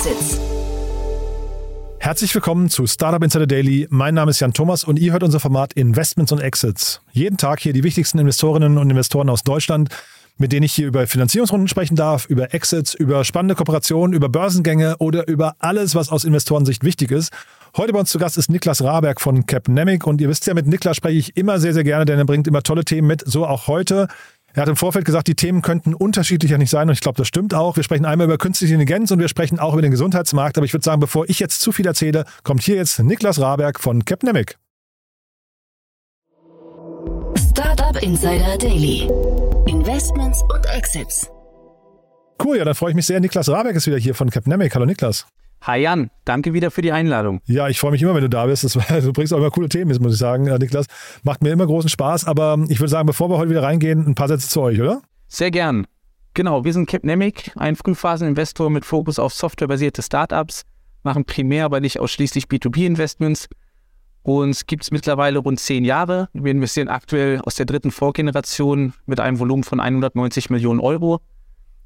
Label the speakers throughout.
Speaker 1: Exits.
Speaker 2: Herzlich willkommen zu Startup Insider Daily. Mein Name ist Jan Thomas und ihr hört unser Format Investments und Exits. Jeden Tag hier die wichtigsten Investorinnen und Investoren aus Deutschland, mit denen ich hier über Finanzierungsrunden sprechen darf, über Exits, über spannende Kooperationen, über Börsengänge oder über alles, was aus Investorensicht wichtig ist. Heute bei uns zu Gast ist Niklas Raberg von Capnemic und ihr wisst ja, mit Niklas spreche ich immer sehr, sehr gerne, denn er bringt immer tolle Themen mit, so auch heute. Er hat im Vorfeld gesagt, die Themen könnten unterschiedlicher nicht sein und ich glaube, das stimmt auch. Wir sprechen einmal über künstliche Intelligenz und wir sprechen auch über den Gesundheitsmarkt. Aber ich würde sagen, bevor ich jetzt zu viel erzähle, kommt hier jetzt Niklas Raberg von Capnemic.
Speaker 1: Startup Insider Daily. Investments und Exits.
Speaker 2: Cool, ja, dann freue ich mich sehr. Niklas Raberg ist wieder hier von Capnemic. Hallo Niklas.
Speaker 3: Hi Jan, danke wieder für die Einladung.
Speaker 2: Ja, ich freue mich immer, wenn du da bist. Das, du bringst auch immer coole Themen, muss ich sagen, Niklas. Macht mir immer großen Spaß. Aber ich würde sagen, bevor wir heute wieder reingehen, ein paar Sätze zu euch, oder?
Speaker 3: Sehr gern. Genau, wir sind Capnemic, ein Frühphaseninvestor mit Fokus auf softwarebasierte Startups, machen primär, aber nicht ausschließlich B2B-Investments. Uns gibt es mittlerweile rund zehn Jahre. Wir investieren aktuell aus der dritten Vorgeneration mit einem Volumen von 190 Millionen Euro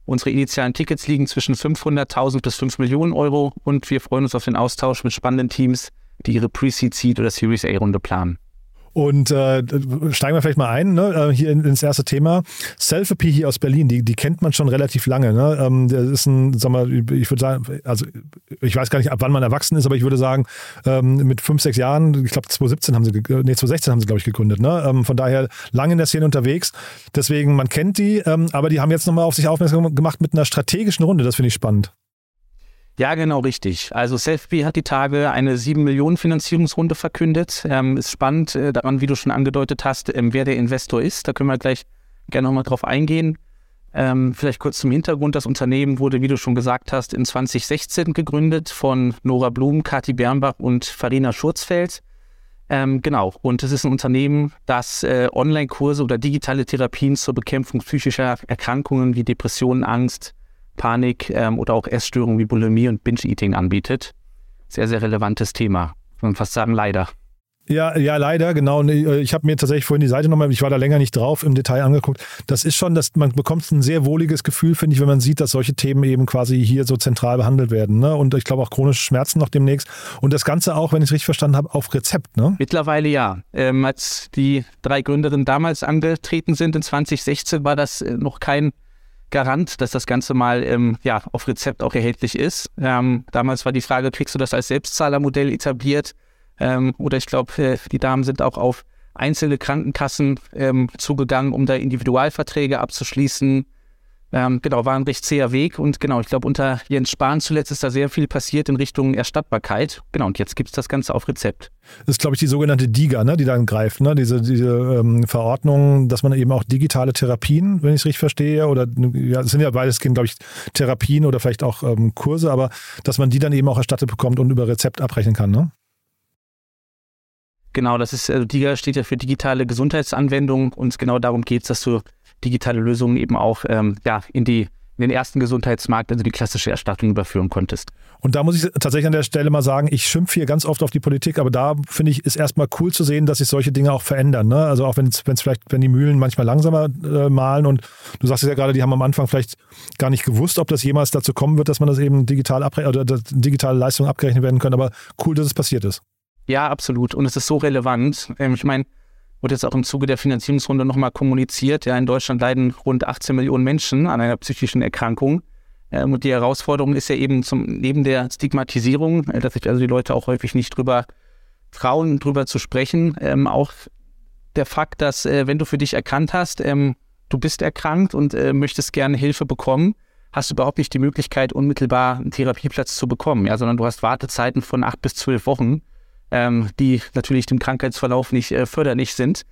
Speaker 3: Unsere initialen Tickets liegen zwischen 500.000 bis 5 Millionen Euro und wir freuen uns auf den Austausch mit spannenden Teams, die ihre Pre-Seed, Seed oder Series A-Runde planen.
Speaker 2: Und äh, steigen wir vielleicht mal ein, ne? Äh, hier ins erste Thema. Selfie hier aus Berlin, die, die kennt man schon relativ lange. Ne? Ähm, das ist ein, sag mal, ich würde sagen, also ich weiß gar nicht, ab wann man erwachsen ist, aber ich würde sagen, ähm, mit fünf, sechs Jahren, ich glaube 2017 haben sie, nee, 2016 haben sie, glaube ich, gegründet. Ne? Ähm, von daher lange in der Szene unterwegs. Deswegen, man kennt die, ähm, aber die haben jetzt nochmal auf sich aufmerksam gemacht mit einer strategischen Runde. Das finde ich spannend.
Speaker 3: Ja, genau richtig. Also Selfie hat die Tage eine 7 Millionen Finanzierungsrunde verkündet. Ähm, ist spannend äh, daran, wie du schon angedeutet hast, ähm, wer der Investor ist. Da können wir gleich gerne nochmal drauf eingehen. Ähm, vielleicht kurz zum Hintergrund. Das Unternehmen wurde, wie du schon gesagt hast, in 2016 gegründet von Nora Blum, Kati Bernbach und Farina Schurzfeld. Ähm, genau. Und es ist ein Unternehmen, das äh, Online-Kurse oder digitale Therapien zur Bekämpfung psychischer Erkrankungen wie Depressionen, Angst, Panik ähm, oder auch Essstörungen wie Bulimie und Binge-Eating anbietet. Sehr, sehr relevantes Thema. Kann man fast sagen, leider.
Speaker 2: Ja, ja, leider, genau. Äh, ich habe mir tatsächlich vorhin die Seite nochmal, ich war da länger nicht drauf, im Detail angeguckt. Das ist schon, dass man bekommt ein sehr wohliges Gefühl, finde ich, wenn man sieht, dass solche Themen eben quasi hier so zentral behandelt werden. Ne? Und ich glaube auch chronische Schmerzen noch demnächst. Und das Ganze auch, wenn ich es richtig verstanden habe, auf Rezept, ne?
Speaker 3: Mittlerweile ja. Ähm, als die drei Gründerinnen damals angetreten sind in 2016, war das äh, noch kein Garant, dass das Ganze mal ähm, ja, auf Rezept auch erhältlich ist. Ähm, damals war die Frage, kriegst du das als Selbstzahlermodell etabliert? Ähm, oder ich glaube, äh, die Damen sind auch auf einzelne Krankenkassen ähm, zugegangen, um da Individualverträge abzuschließen. Ähm, genau, war ein recht zäher Weg und genau, ich glaube, unter Jens Spahn zuletzt ist da sehr viel passiert in Richtung Erstattbarkeit. Genau, und jetzt gibt es das Ganze auf Rezept.
Speaker 2: Das ist, glaube ich, die sogenannte DIGA, ne, die dann greift, ne? diese, diese ähm, Verordnung, dass man eben auch digitale Therapien, wenn ich es richtig verstehe, oder ja, es sind ja beides, glaube ich, Therapien oder vielleicht auch ähm, Kurse, aber dass man die dann eben auch erstattet bekommt und über Rezept abrechnen kann, ne?
Speaker 3: Genau, das ist, also DIGA steht ja für digitale Gesundheitsanwendung und genau darum geht es, dass du digitale Lösungen eben auch ähm, ja, in, die, in den ersten Gesundheitsmarkt, also die klassische Erstattung überführen konntest.
Speaker 2: Und da muss ich tatsächlich an der Stelle mal sagen, ich schimpfe hier ganz oft auf die Politik, aber da finde ich, ist erstmal cool zu sehen, dass sich solche Dinge auch verändern. Ne? Also auch wenn es vielleicht, wenn die Mühlen manchmal langsamer äh, malen und du sagst es ja gerade, die haben am Anfang vielleicht gar nicht gewusst, ob das jemals dazu kommen wird, dass man das eben digital abrechnen oder digitale Leistungen abgerechnet werden können, aber cool, dass es passiert ist.
Speaker 3: Ja, absolut. Und es ist so relevant. Ähm, ich meine, wurde jetzt auch im Zuge der Finanzierungsrunde nochmal kommuniziert. Ja, in Deutschland leiden rund 18 Millionen Menschen an einer psychischen Erkrankung. Ähm, und die Herausforderung ist ja eben zum, neben der Stigmatisierung, äh, dass sich also die Leute auch häufig nicht drüber trauen, drüber zu sprechen, ähm, auch der Fakt, dass äh, wenn du für dich erkannt hast, ähm, du bist erkrankt und äh, möchtest gerne Hilfe bekommen, hast du überhaupt nicht die Möglichkeit, unmittelbar einen Therapieplatz zu bekommen, ja, sondern du hast Wartezeiten von acht bis zwölf Wochen ähm, die natürlich dem Krankheitsverlauf nicht äh, förderlich sind.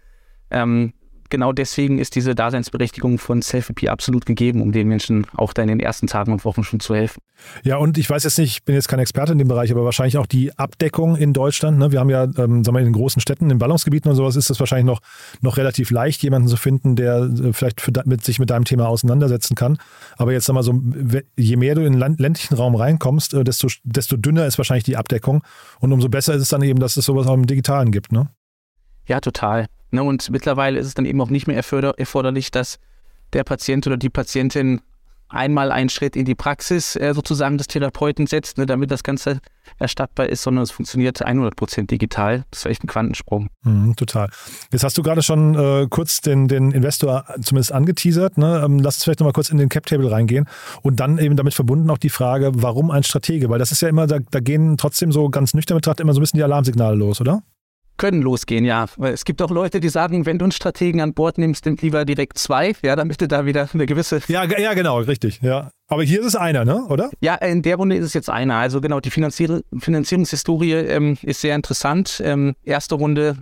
Speaker 3: Ähm, genau deswegen ist diese Daseinsberechtigung von Selfie absolut gegeben, um den Menschen auch da in den ersten Tagen und Wochen schon zu helfen.
Speaker 2: Ja, und ich weiß jetzt nicht, ich bin jetzt kein Experte in dem Bereich, aber wahrscheinlich auch die Abdeckung in Deutschland. Ne? Wir haben ja, ähm, sagen wir, in den großen Städten, in Ballungsgebieten und sowas ist es wahrscheinlich noch, noch relativ leicht, jemanden zu finden, der äh, vielleicht für, mit, sich mit deinem Thema auseinandersetzen kann. Aber jetzt sag mal so, je mehr du in den ländlichen Raum reinkommst, äh, desto, desto dünner ist wahrscheinlich die Abdeckung. Und umso besser ist es dann eben, dass es sowas auch im Digitalen gibt. Ne?
Speaker 3: Ja, total. Ne, und mittlerweile ist es dann eben auch nicht mehr erforderlich, dass der Patient oder die Patientin einmal einen Schritt in die Praxis äh, sozusagen des Therapeuten setzt, ne, damit das Ganze erstattbar ist, sondern es funktioniert 100% digital. Das ist echt ein Quantensprung.
Speaker 2: Mhm, total. Jetzt hast du gerade schon äh, kurz den, den Investor zumindest angeteasert. Ne? Ähm, lass uns vielleicht nochmal kurz in den Cap-Table reingehen und dann eben damit verbunden auch die Frage, warum ein Stratege? Weil das ist ja immer, da, da gehen trotzdem so ganz nüchtern betrachtet immer so ein bisschen die Alarmsignale los, oder?
Speaker 3: Können losgehen, ja. Es gibt auch Leute, die sagen, wenn du einen Strategen an Bord nimmst, nimm lieber direkt zwei, ja, damit du da wieder eine gewisse.
Speaker 2: Ja, ja, genau, richtig, ja. Aber hier ist es einer, ne, oder?
Speaker 3: Ja, in der Runde ist es jetzt einer. Also genau, die Finanzier Finanzierungshistorie ähm, ist sehr interessant. Ähm, erste Runde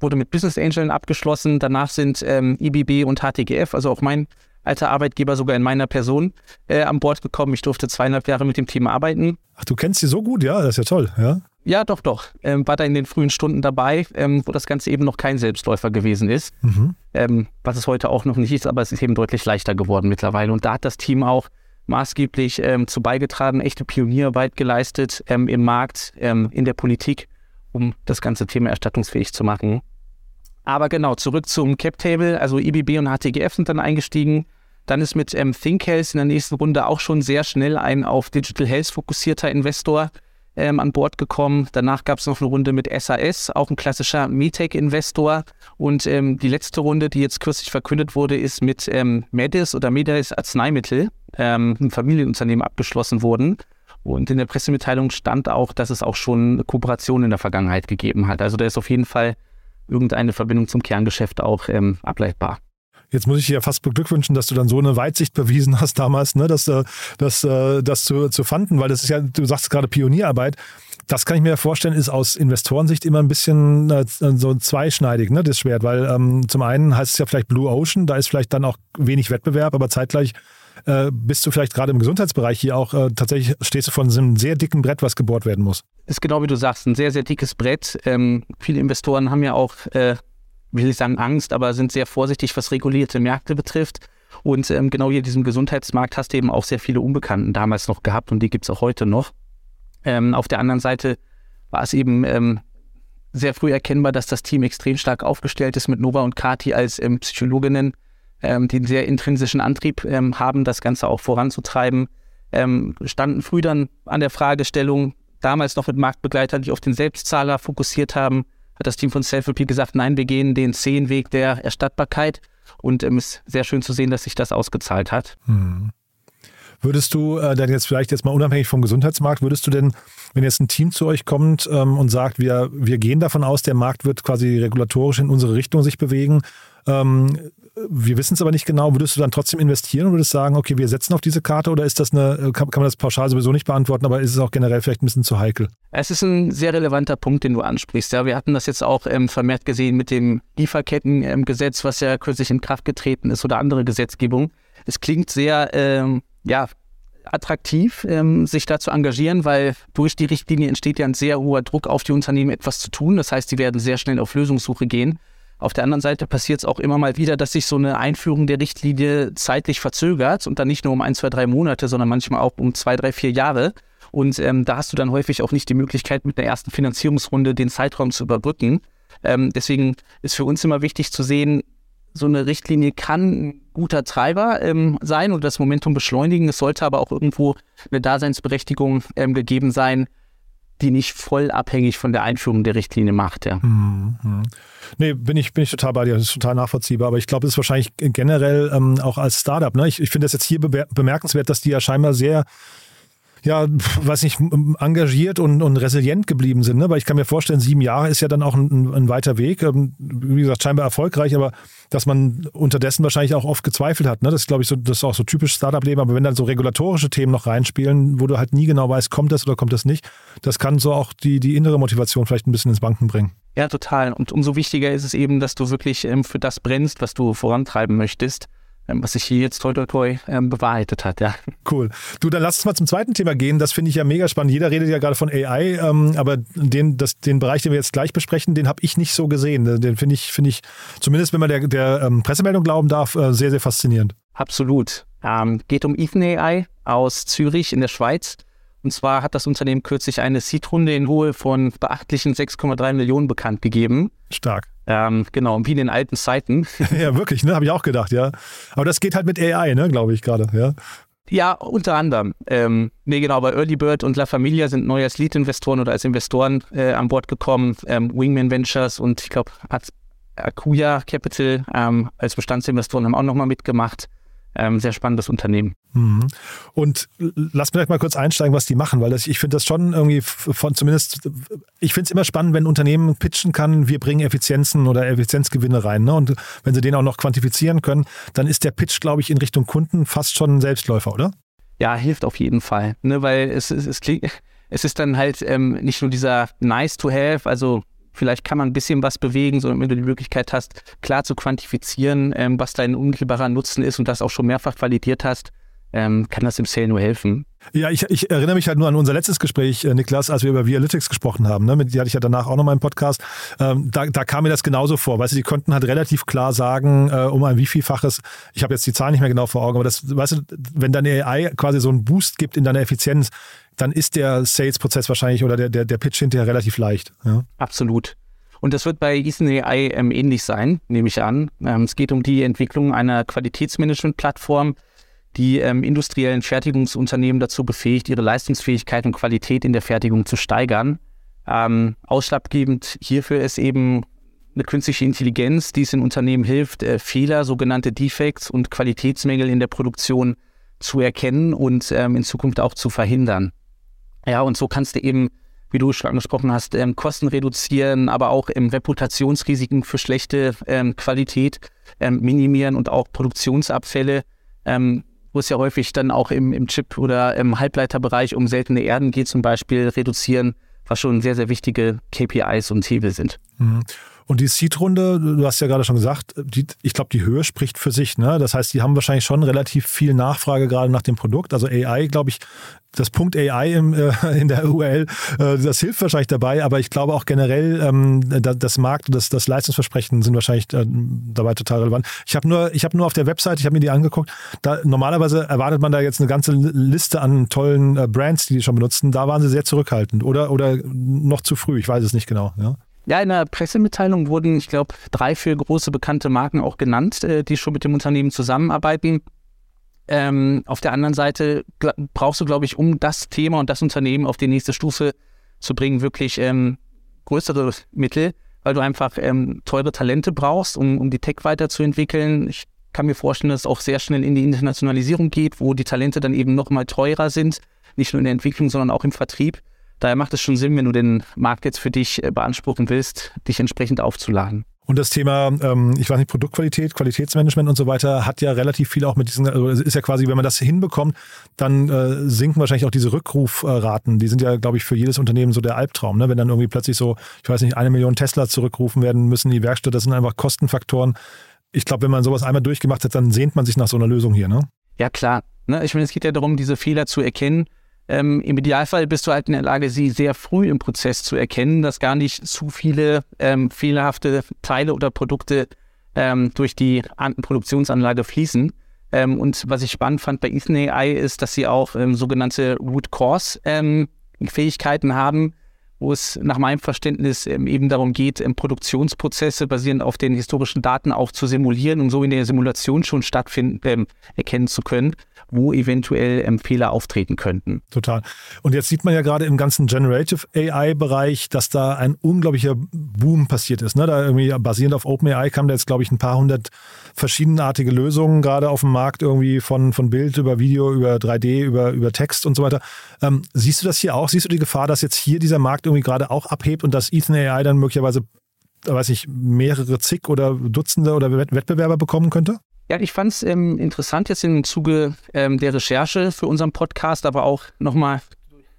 Speaker 3: wurde mit Business Angeln abgeschlossen. Danach sind ähm, IBB und HTGF, also auch mein alter Arbeitgeber, sogar in meiner Person äh, an Bord gekommen. Ich durfte zweieinhalb Jahre mit dem Team arbeiten.
Speaker 2: Ach, du kennst sie so gut, ja, das ist ja toll, ja.
Speaker 3: Ja, doch, doch. Ähm, war da in den frühen Stunden dabei, ähm, wo das Ganze eben noch kein Selbstläufer gewesen ist. Mhm. Ähm, was es heute auch noch nicht ist, aber es ist eben deutlich leichter geworden mittlerweile. Und da hat das Team auch maßgeblich ähm, zu beigetragen, echte Pionierarbeit geleistet ähm, im Markt, ähm, in der Politik, um das ganze Thema erstattungsfähig zu machen. Aber genau, zurück zum Cap Table. Also IBB und HTGF sind dann eingestiegen. Dann ist mit ähm, Think Health in der nächsten Runde auch schon sehr schnell ein auf Digital Health fokussierter Investor ähm, an Bord gekommen. Danach gab es noch eine Runde mit SAS, auch ein klassischer MedTech-Investor. Und ähm, die letzte Runde, die jetzt kürzlich verkündet wurde, ist mit ähm, Medis oder Medis Arzneimittel, ähm, ein Familienunternehmen, abgeschlossen worden. Und in der Pressemitteilung stand auch, dass es auch schon eine Kooperation in der Vergangenheit gegeben hat. Also da ist auf jeden Fall irgendeine Verbindung zum Kerngeschäft auch ähm, ableitbar.
Speaker 2: Jetzt muss ich dir ja fast beglückwünschen, dass du dann so eine Weitsicht bewiesen hast damals, ne, dass, äh, dass, äh, das zu, zu fanden, weil das ist ja, du sagst gerade Pionierarbeit. Das kann ich mir vorstellen, ist aus Investorensicht immer ein bisschen äh, so zweischneidig, ne, das Schwert, weil ähm, zum einen heißt es ja vielleicht Blue Ocean, da ist vielleicht dann auch wenig Wettbewerb, aber zeitgleich bist du vielleicht gerade im Gesundheitsbereich hier auch äh, tatsächlich stehst du so einem sehr dicken Brett, was gebohrt werden muss.
Speaker 3: Ist genau wie du sagst, ein sehr, sehr dickes Brett. Ähm, viele Investoren haben ja auch will ich sagen Angst, aber sind sehr vorsichtig, was regulierte Märkte betrifft. Und ähm, genau hier in diesem Gesundheitsmarkt hast du eben auch sehr viele Unbekannten damals noch gehabt und die gibt es auch heute noch. Ähm, auf der anderen Seite war es eben ähm, sehr früh erkennbar, dass das Team extrem stark aufgestellt ist mit Nova und Kati als ähm, Psychologinnen, ähm, die einen sehr intrinsischen Antrieb ähm, haben, das Ganze auch voranzutreiben. standen früh dann an der Fragestellung, damals noch mit Marktbegleitern, die auf den Selbstzahler fokussiert haben, hat das Team von Selfie gesagt, nein, wir gehen den Zehnweg der Erstattbarkeit. Und es ähm, ist sehr schön zu sehen, dass sich das ausgezahlt hat. Hm.
Speaker 2: Würdest du äh, dann jetzt vielleicht jetzt mal unabhängig vom Gesundheitsmarkt, würdest du denn, wenn jetzt ein Team zu euch kommt ähm, und sagt, wir, wir gehen davon aus, der Markt wird quasi regulatorisch in unsere Richtung sich bewegen, ähm, wir wissen es aber nicht genau. Würdest du dann trotzdem investieren und würdest sagen, okay, wir setzen auf diese Karte oder ist das eine, kann, kann man das pauschal sowieso nicht beantworten, aber ist es auch generell vielleicht ein bisschen zu heikel?
Speaker 3: Es ist ein sehr relevanter Punkt, den du ansprichst. Ja, wir hatten das jetzt auch ähm, vermehrt gesehen mit dem Lieferkettengesetz, was ja kürzlich in Kraft getreten ist oder andere Gesetzgebung. Es klingt sehr, ähm, ja, attraktiv, ähm, sich da zu engagieren, weil durch die Richtlinie entsteht ja ein sehr hoher Druck auf die Unternehmen, etwas zu tun. Das heißt, sie werden sehr schnell auf Lösungssuche gehen. Auf der anderen Seite passiert es auch immer mal wieder, dass sich so eine Einführung der Richtlinie zeitlich verzögert und dann nicht nur um ein, zwei, drei Monate, sondern manchmal auch um zwei, drei, vier Jahre. Und ähm, da hast du dann häufig auch nicht die Möglichkeit, mit der ersten Finanzierungsrunde den Zeitraum zu überbrücken. Ähm, deswegen ist für uns immer wichtig zu sehen, so eine Richtlinie kann ein guter Treiber ähm, sein und das Momentum beschleunigen. Es sollte aber auch irgendwo eine Daseinsberechtigung ähm, gegeben sein, die nicht voll abhängig von der Einführung der Richtlinie macht. Ja. Mhm.
Speaker 2: Nee, bin ich, bin ich total bei dir. Das ist total nachvollziehbar. Aber ich glaube, es ist wahrscheinlich generell ähm, auch als Startup. Ne? Ich, ich finde das jetzt hier bemerkenswert, dass die ja scheinbar sehr ja, weiß nicht, engagiert und, und resilient geblieben sind. Ne? Weil ich kann mir vorstellen, sieben Jahre ist ja dann auch ein, ein weiter Weg. Ähm, wie gesagt, scheinbar erfolgreich, aber dass man unterdessen wahrscheinlich auch oft gezweifelt hat. Ne? Das ist, glaube ich, so, das ist auch so typisch Startup-Leben. Aber wenn dann so regulatorische Themen noch reinspielen, wo du halt nie genau weißt, kommt das oder kommt das nicht, das kann so auch die, die innere Motivation vielleicht ein bisschen ins Banken bringen.
Speaker 3: Ja, total. Und umso wichtiger ist es eben, dass du wirklich ähm, für das brennst, was du vorantreiben möchtest. Ähm, was sich hier jetzt toi toi toi ähm, bewahrheitet hat, ja.
Speaker 2: Cool. Du, dann lass uns mal zum zweiten Thema gehen. Das finde ich ja mega spannend. Jeder redet ja gerade von AI, ähm, aber den, das, den Bereich, den wir jetzt gleich besprechen, den habe ich nicht so gesehen. Den finde ich, finde ich, zumindest wenn man der, der ähm, Pressemeldung glauben darf, äh, sehr, sehr faszinierend.
Speaker 3: Absolut. Ähm, geht um Ethan AI aus Zürich in der Schweiz. Und zwar hat das Unternehmen kürzlich eine Seed-Runde in Höhe von beachtlichen 6,3 Millionen bekannt gegeben.
Speaker 2: Stark.
Speaker 3: Ähm, genau, wie in den alten Zeiten.
Speaker 2: ja, wirklich, ne? Habe ich auch gedacht, ja. Aber das geht halt mit AI, ne, glaube ich gerade, ja.
Speaker 3: Ja, unter anderem. Ähm, nee, genau, bei Early Bird und La Familia sind neu als Lead-Investoren oder als Investoren äh, an Bord gekommen. Ähm, Wingman Ventures und ich glaube, Akuya Capital ähm, als Bestandsinvestoren haben auch nochmal mitgemacht ähm, sehr spannendes Unternehmen.
Speaker 2: Mhm. Und lass mich mal kurz einsteigen, was die machen, weil das, ich finde das schon irgendwie von zumindest, ich finde es immer spannend, wenn ein Unternehmen pitchen kann, wir bringen Effizienzen oder Effizienzgewinne rein. Ne? Und wenn sie den auch noch quantifizieren können, dann ist der Pitch, glaube ich, in Richtung Kunden fast schon ein Selbstläufer, oder?
Speaker 3: Ja, hilft auf jeden Fall, ne? weil es, es, es, es ist dann halt ähm, nicht nur dieser nice to have, also Vielleicht kann man ein bisschen was bewegen, so wenn du die Möglichkeit hast, klar zu quantifizieren, ähm, was dein unmittelbarer Nutzen ist und das auch schon mehrfach validiert hast, ähm, kann das im Sale nur helfen.
Speaker 2: Ja, ich, ich, erinnere mich halt nur an unser letztes Gespräch, äh, Niklas, als wir über Vialytics gesprochen haben. Ne? Die hatte ich ja danach auch noch mal im Podcast. Ähm, da, da kam mir das genauso vor. Weißt du, die konnten halt relativ klar sagen, äh, um ein wievielfaches, ich habe jetzt die Zahl nicht mehr genau vor Augen, aber das, weißt du, wenn deine AI quasi so einen Boost gibt in deiner Effizienz, dann ist der Sales-Prozess wahrscheinlich oder der, der, der Pitch hinterher relativ leicht. Ja?
Speaker 3: Absolut. Und das wird bei Ethan AI ähm, ähnlich sein, nehme ich an. Ähm, es geht um die Entwicklung einer Qualitätsmanagement-Plattform, die ähm, industriellen Fertigungsunternehmen dazu befähigt, ihre Leistungsfähigkeit und Qualität in der Fertigung zu steigern. Ähm, ausschlaggebend hierfür ist eben eine künstliche Intelligenz, die es in Unternehmen hilft, äh, Fehler, sogenannte Defects und Qualitätsmängel in der Produktion zu erkennen und ähm, in Zukunft auch zu verhindern. Ja, und so kannst du eben, wie du schon angesprochen hast, ähm, Kosten reduzieren, aber auch ähm, Reputationsrisiken für schlechte ähm, Qualität ähm, minimieren und auch Produktionsabfälle, ähm, wo es ja häufig dann auch im, im Chip- oder im Halbleiterbereich um seltene Erden geht, zum Beispiel reduzieren, was schon sehr, sehr wichtige KPIs und Hebel sind.
Speaker 2: Mhm. Und die Seed-Runde, du hast ja gerade schon gesagt, die, ich glaube, die Höhe spricht für sich. Ne? Das heißt, die haben wahrscheinlich schon relativ viel Nachfrage gerade nach dem Produkt. Also AI, glaube ich, das Punkt AI im, äh, in der URL, äh, das hilft wahrscheinlich dabei, aber ich glaube auch generell, ähm, das Markt und das, das Leistungsversprechen sind wahrscheinlich äh, dabei total relevant. Ich habe nur, habe nur auf der Website, ich habe mir die angeguckt, da normalerweise erwartet man da jetzt eine ganze Liste an tollen äh, Brands, die die schon benutzen. Da waren sie sehr zurückhaltend oder, oder noch zu früh, ich weiß es nicht genau. Ja?
Speaker 3: Ja, in der Pressemitteilung wurden, ich glaube, drei, vier große bekannte Marken auch genannt, äh, die schon mit dem Unternehmen zusammenarbeiten. Ähm, auf der anderen Seite brauchst du, glaube ich, um das Thema und das Unternehmen auf die nächste Stufe zu bringen, wirklich ähm, größere Mittel, weil du einfach ähm, teure Talente brauchst, um, um die Tech weiterzuentwickeln. Ich kann mir vorstellen, dass es auch sehr schnell in die Internationalisierung geht, wo die Talente dann eben nochmal teurer sind, nicht nur in der Entwicklung, sondern auch im Vertrieb. Daher macht es schon Sinn, wenn du den Markt jetzt für dich äh, beanspruchen willst, dich entsprechend aufzuladen.
Speaker 2: Und das Thema, ähm, ich weiß nicht, Produktqualität, Qualitätsmanagement und so weiter, hat ja relativ viel auch mit diesen, also ist ja quasi, wenn man das hinbekommt, dann äh, sinken wahrscheinlich auch diese Rückrufraten. Die sind ja, glaube ich, für jedes Unternehmen so der Albtraum. Ne? Wenn dann irgendwie plötzlich so, ich weiß nicht, eine Million Tesla zurückrufen werden müssen die Werkstatt, das sind einfach Kostenfaktoren. Ich glaube, wenn man sowas einmal durchgemacht hat, dann sehnt man sich nach so einer Lösung hier, ne?
Speaker 3: Ja, klar. Ne? Ich meine, es geht ja darum, diese Fehler zu erkennen ähm, Im Idealfall bist du halt in der Lage, sie sehr früh im Prozess zu erkennen, dass gar nicht zu viele ähm, fehlerhafte Teile oder Produkte ähm, durch die Produktionsanlage fließen. Ähm, und was ich spannend fand bei Ethan AI ist, dass sie auch ähm, sogenannte Root Cause ähm, Fähigkeiten haben, wo es nach meinem Verständnis eben darum geht, Produktionsprozesse basierend auf den historischen Daten auch zu simulieren und so in der Simulation schon stattfinden, erkennen zu können wo eventuell ähm, Fehler auftreten könnten.
Speaker 2: Total. Und jetzt sieht man ja gerade im ganzen Generative AI-Bereich, dass da ein unglaublicher Boom passiert ist. Ne? Da irgendwie basierend auf OpenAI kam da jetzt, glaube ich, ein paar hundert verschiedenartige Lösungen gerade auf dem Markt, irgendwie von, von Bild über Video, über 3D, über, über Text und so weiter. Ähm, siehst du das hier auch? Siehst du die Gefahr, dass jetzt hier dieser Markt irgendwie gerade auch abhebt und dass Ethan AI dann möglicherweise weiß ich, mehrere zig oder Dutzende oder Wettbewerber bekommen könnte?
Speaker 3: Ja, ich fand es ähm, interessant jetzt im Zuge ähm, der Recherche für unseren Podcast, aber auch nochmal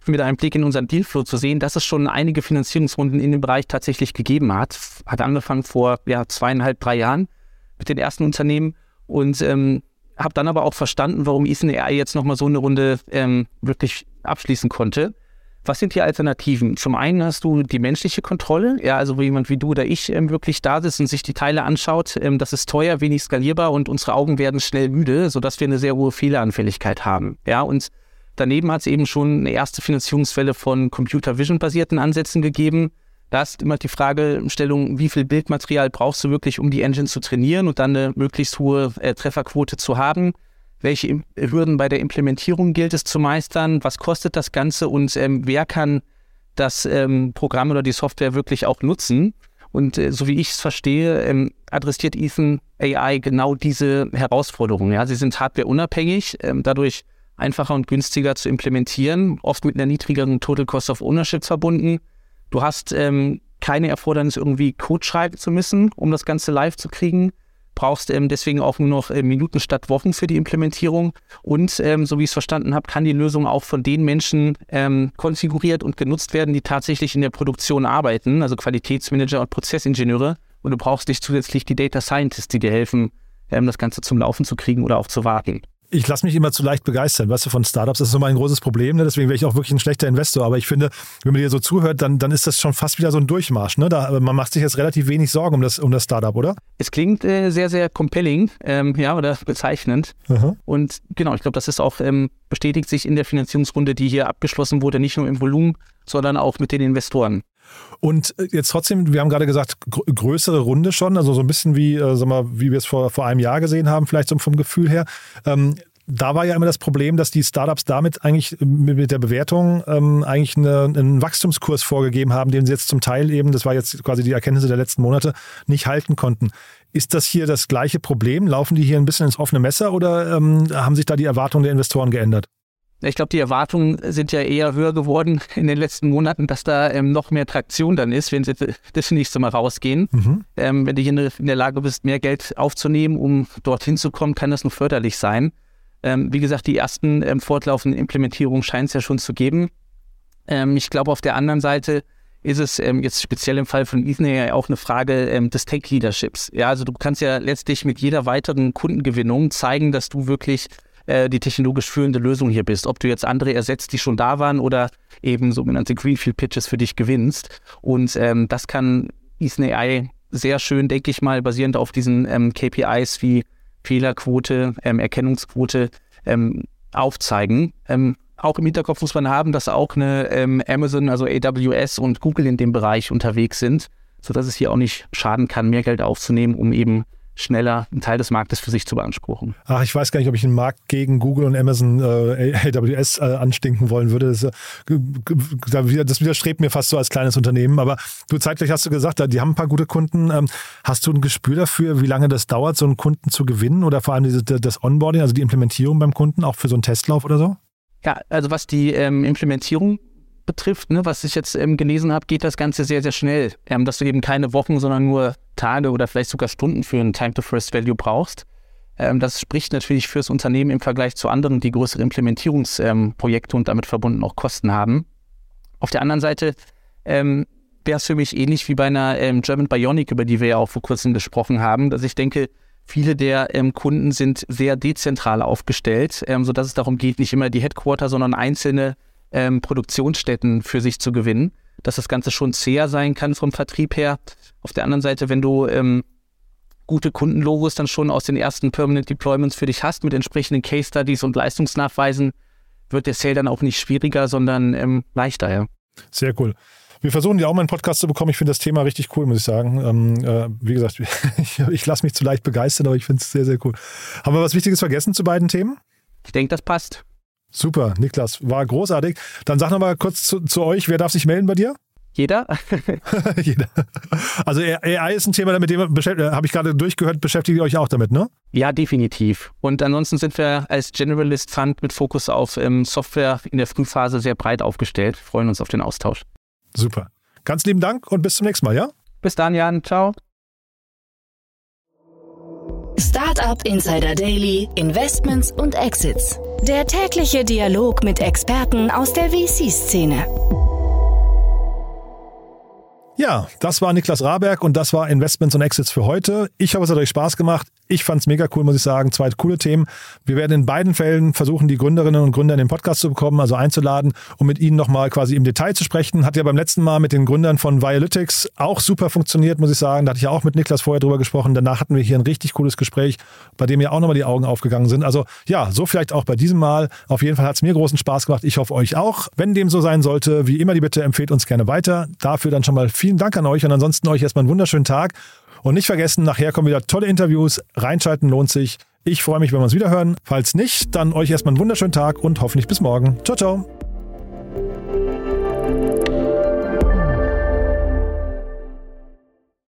Speaker 3: mit einem Blick in unseren Dealflow zu sehen, dass es schon einige Finanzierungsrunden in dem Bereich tatsächlich gegeben hat. Hat angefangen vor ja, zweieinhalb, drei Jahren mit den ersten Unternehmen und ähm, habe dann aber auch verstanden, warum Ethan AI jetzt nochmal so eine Runde ähm, wirklich abschließen konnte. Was sind die Alternativen? Zum einen hast du die menschliche Kontrolle, ja, also wo jemand wie du oder ich ähm, wirklich da sitzt und sich die Teile anschaut. Ähm, das ist teuer, wenig skalierbar und unsere Augen werden schnell müde, sodass wir eine sehr hohe Fehleranfälligkeit haben. Ja, und daneben hat es eben schon eine erste Finanzierungswelle von Computer Vision basierten Ansätzen gegeben. Da ist immer die Fragestellung, wie viel Bildmaterial brauchst du wirklich, um die Engine zu trainieren und dann eine möglichst hohe äh, Trefferquote zu haben. Welche Hürden bei der Implementierung gilt es zu meistern, was kostet das Ganze und ähm, wer kann das ähm, Programm oder die Software wirklich auch nutzen. Und äh, so wie ich es verstehe, ähm, adressiert Ethan AI genau diese Herausforderungen. Ja? Sie sind hardwareunabhängig, ähm, dadurch einfacher und günstiger zu implementieren, oft mit einer niedrigeren Total Cost of Ownership verbunden. Du hast ähm, keine Erfordernis, irgendwie Code schreiben zu müssen, um das Ganze live zu kriegen brauchst ähm, deswegen auch nur noch äh, Minuten statt Wochen für die Implementierung. Und ähm, so wie ich es verstanden habe, kann die Lösung auch von den Menschen ähm, konfiguriert und genutzt werden, die tatsächlich in der Produktion arbeiten, also Qualitätsmanager und Prozessingenieure. Und du brauchst nicht zusätzlich die Data Scientists, die dir helfen, ähm, das Ganze zum Laufen zu kriegen oder auch zu warten
Speaker 2: ich lasse mich immer zu leicht begeistern, weißt du, von Startups. Das ist so mein großes Problem, ne? deswegen wäre ich auch wirklich ein schlechter Investor. Aber ich finde, wenn man dir so zuhört, dann, dann ist das schon fast wieder so ein Durchmarsch. Ne? Da, man macht sich jetzt relativ wenig Sorgen um das, um das Startup, oder?
Speaker 3: Es klingt äh, sehr, sehr compelling, ähm, ja, oder bezeichnend. Aha. Und genau, ich glaube, das ist auch, ähm, bestätigt sich in der Finanzierungsrunde, die hier abgeschlossen wurde, nicht nur im Volumen, sondern auch mit den Investoren.
Speaker 2: Und äh, jetzt trotzdem, wir haben gerade gesagt, größere Runde schon, also so ein bisschen wie, äh, sag mal, wie wir es vor, vor einem Jahr gesehen haben, vielleicht so vom Gefühl her. Ähm, da war ja immer das Problem, dass die Startups damit eigentlich mit der Bewertung ähm, eigentlich eine, einen Wachstumskurs vorgegeben haben, den sie jetzt zum Teil eben, das war jetzt quasi die Erkenntnisse der letzten Monate, nicht halten konnten. Ist das hier das gleiche Problem? Laufen die hier ein bisschen ins offene Messer oder ähm, haben sich da die Erwartungen der Investoren geändert?
Speaker 3: Ich glaube, die Erwartungen sind ja eher höher geworden in den letzten Monaten, dass da ähm, noch mehr Traktion dann ist, wenn sie das nächste Mal rausgehen. Mhm. Ähm, wenn du hier in der Lage bist, mehr Geld aufzunehmen, um dorthin zu kommen, kann das nur förderlich sein. Ähm, wie gesagt, die ersten ähm, fortlaufenden Implementierungen scheint es ja schon zu geben. Ähm, ich glaube, auf der anderen Seite ist es ähm, jetzt speziell im Fall von Ethan ja auch eine Frage des Tech-Leaderships. Ja, also du kannst ja letztlich mit jeder weiteren Kundengewinnung zeigen, dass du wirklich äh, die technologisch führende Lösung hier bist. Ob du jetzt andere ersetzt, die schon da waren oder eben sogenannte Greenfield Pitches für dich gewinnst. Und ähm, das kann Ethan AI sehr schön, denke ich mal, basierend auf diesen ähm, KPIs wie Fehlerquote, ähm, Erkennungsquote ähm, aufzeigen. Ähm, auch im Hinterkopf muss man haben, dass auch eine ähm, Amazon, also AWS und Google in dem Bereich unterwegs sind, sodass es hier auch nicht schaden kann, mehr Geld aufzunehmen, um eben schneller einen Teil des Marktes für sich zu beanspruchen.
Speaker 2: Ach, ich weiß gar nicht, ob ich einen Markt gegen Google und Amazon äh, AWS äh, anstinken wollen würde. Das, äh, das, widerstrebt mir fast so als kleines Unternehmen. Aber du zeitgleich hast du gesagt, die haben ein paar gute Kunden. Ähm, hast du ein Gespür dafür, wie lange das dauert, so einen Kunden zu gewinnen oder vor allem diese, das Onboarding, also die Implementierung beim Kunden, auch für so einen Testlauf oder so?
Speaker 3: Ja, also was die ähm, Implementierung betrifft, ne, was ich jetzt ähm, gelesen habe, geht das Ganze sehr, sehr schnell. Ähm, dass du eben keine Wochen, sondern nur Tage oder vielleicht sogar Stunden für ein Time to First Value brauchst. Ähm, das spricht natürlich fürs Unternehmen im Vergleich zu anderen, die größere Implementierungsprojekte und damit verbunden auch Kosten haben. Auf der anderen Seite ähm, wäre es für mich ähnlich wie bei einer ähm, German Bionic, über die wir ja auch vor kurzem gesprochen haben, dass ich denke, Viele der ähm, Kunden sind sehr dezentral aufgestellt, ähm, sodass es darum geht, nicht immer die Headquarter, sondern einzelne ähm, Produktionsstätten für sich zu gewinnen, dass das Ganze schon zäher sein kann vom Vertrieb her. Auf der anderen Seite, wenn du ähm, gute Kundenlogos dann schon aus den ersten Permanent Deployments für dich hast mit entsprechenden Case Studies und Leistungsnachweisen, wird der Sale dann auch nicht schwieriger, sondern ähm, leichter. Ja.
Speaker 2: Sehr cool. Wir versuchen ja auch mal einen Podcast zu bekommen. Ich finde das Thema richtig cool, muss ich sagen. Ähm, äh, wie gesagt, ich, ich lasse mich zu leicht begeistern, aber ich finde es sehr, sehr cool. Haben wir was Wichtiges vergessen zu beiden Themen?
Speaker 3: Ich denke, das passt.
Speaker 2: Super, Niklas, war großartig. Dann sag noch mal kurz zu, zu euch, wer darf sich melden bei dir?
Speaker 3: Jeder.
Speaker 2: Jeder. Also AI ist ein Thema, mit dem habe ich gerade durchgehört, beschäftigt ihr euch auch damit, ne?
Speaker 3: Ja, definitiv. Und ansonsten sind wir als Generalist Fund mit Fokus auf ähm, Software in der Frühphase sehr breit aufgestellt. freuen uns auf den Austausch.
Speaker 2: Super. Ganz lieben Dank und bis zum nächsten Mal, ja?
Speaker 3: Bis dann, Jan. Ciao.
Speaker 1: Startup Insider Daily, Investments und Exits. Der tägliche Dialog mit Experten aus der VC-Szene.
Speaker 2: Ja, das war Niklas Raberg und das war Investments und Exits für heute. Ich hoffe, es hat euch Spaß gemacht. Ich fand es mega cool, muss ich sagen. Zwei coole Themen. Wir werden in beiden Fällen versuchen, die Gründerinnen und Gründer in den Podcast zu bekommen, also einzuladen, um mit ihnen nochmal quasi im Detail zu sprechen. Hat ja beim letzten Mal mit den Gründern von Violytics auch super funktioniert, muss ich sagen. Da hatte ich ja auch mit Niklas vorher drüber gesprochen. Danach hatten wir hier ein richtig cooles Gespräch, bei dem ja auch nochmal die Augen aufgegangen sind. Also ja, so vielleicht auch bei diesem Mal. Auf jeden Fall hat es mir großen Spaß gemacht. Ich hoffe euch auch. Wenn dem so sein sollte, wie immer die Bitte, empfehlt uns gerne weiter. Dafür dann schon mal vielen Dank an euch und ansonsten euch erstmal einen wunderschönen Tag und nicht vergessen, nachher kommen wieder tolle Interviews. Reinschalten lohnt sich. Ich freue mich, wenn wir uns wieder hören. Falls nicht, dann euch erstmal einen wunderschönen Tag und hoffentlich bis morgen. Ciao, ciao.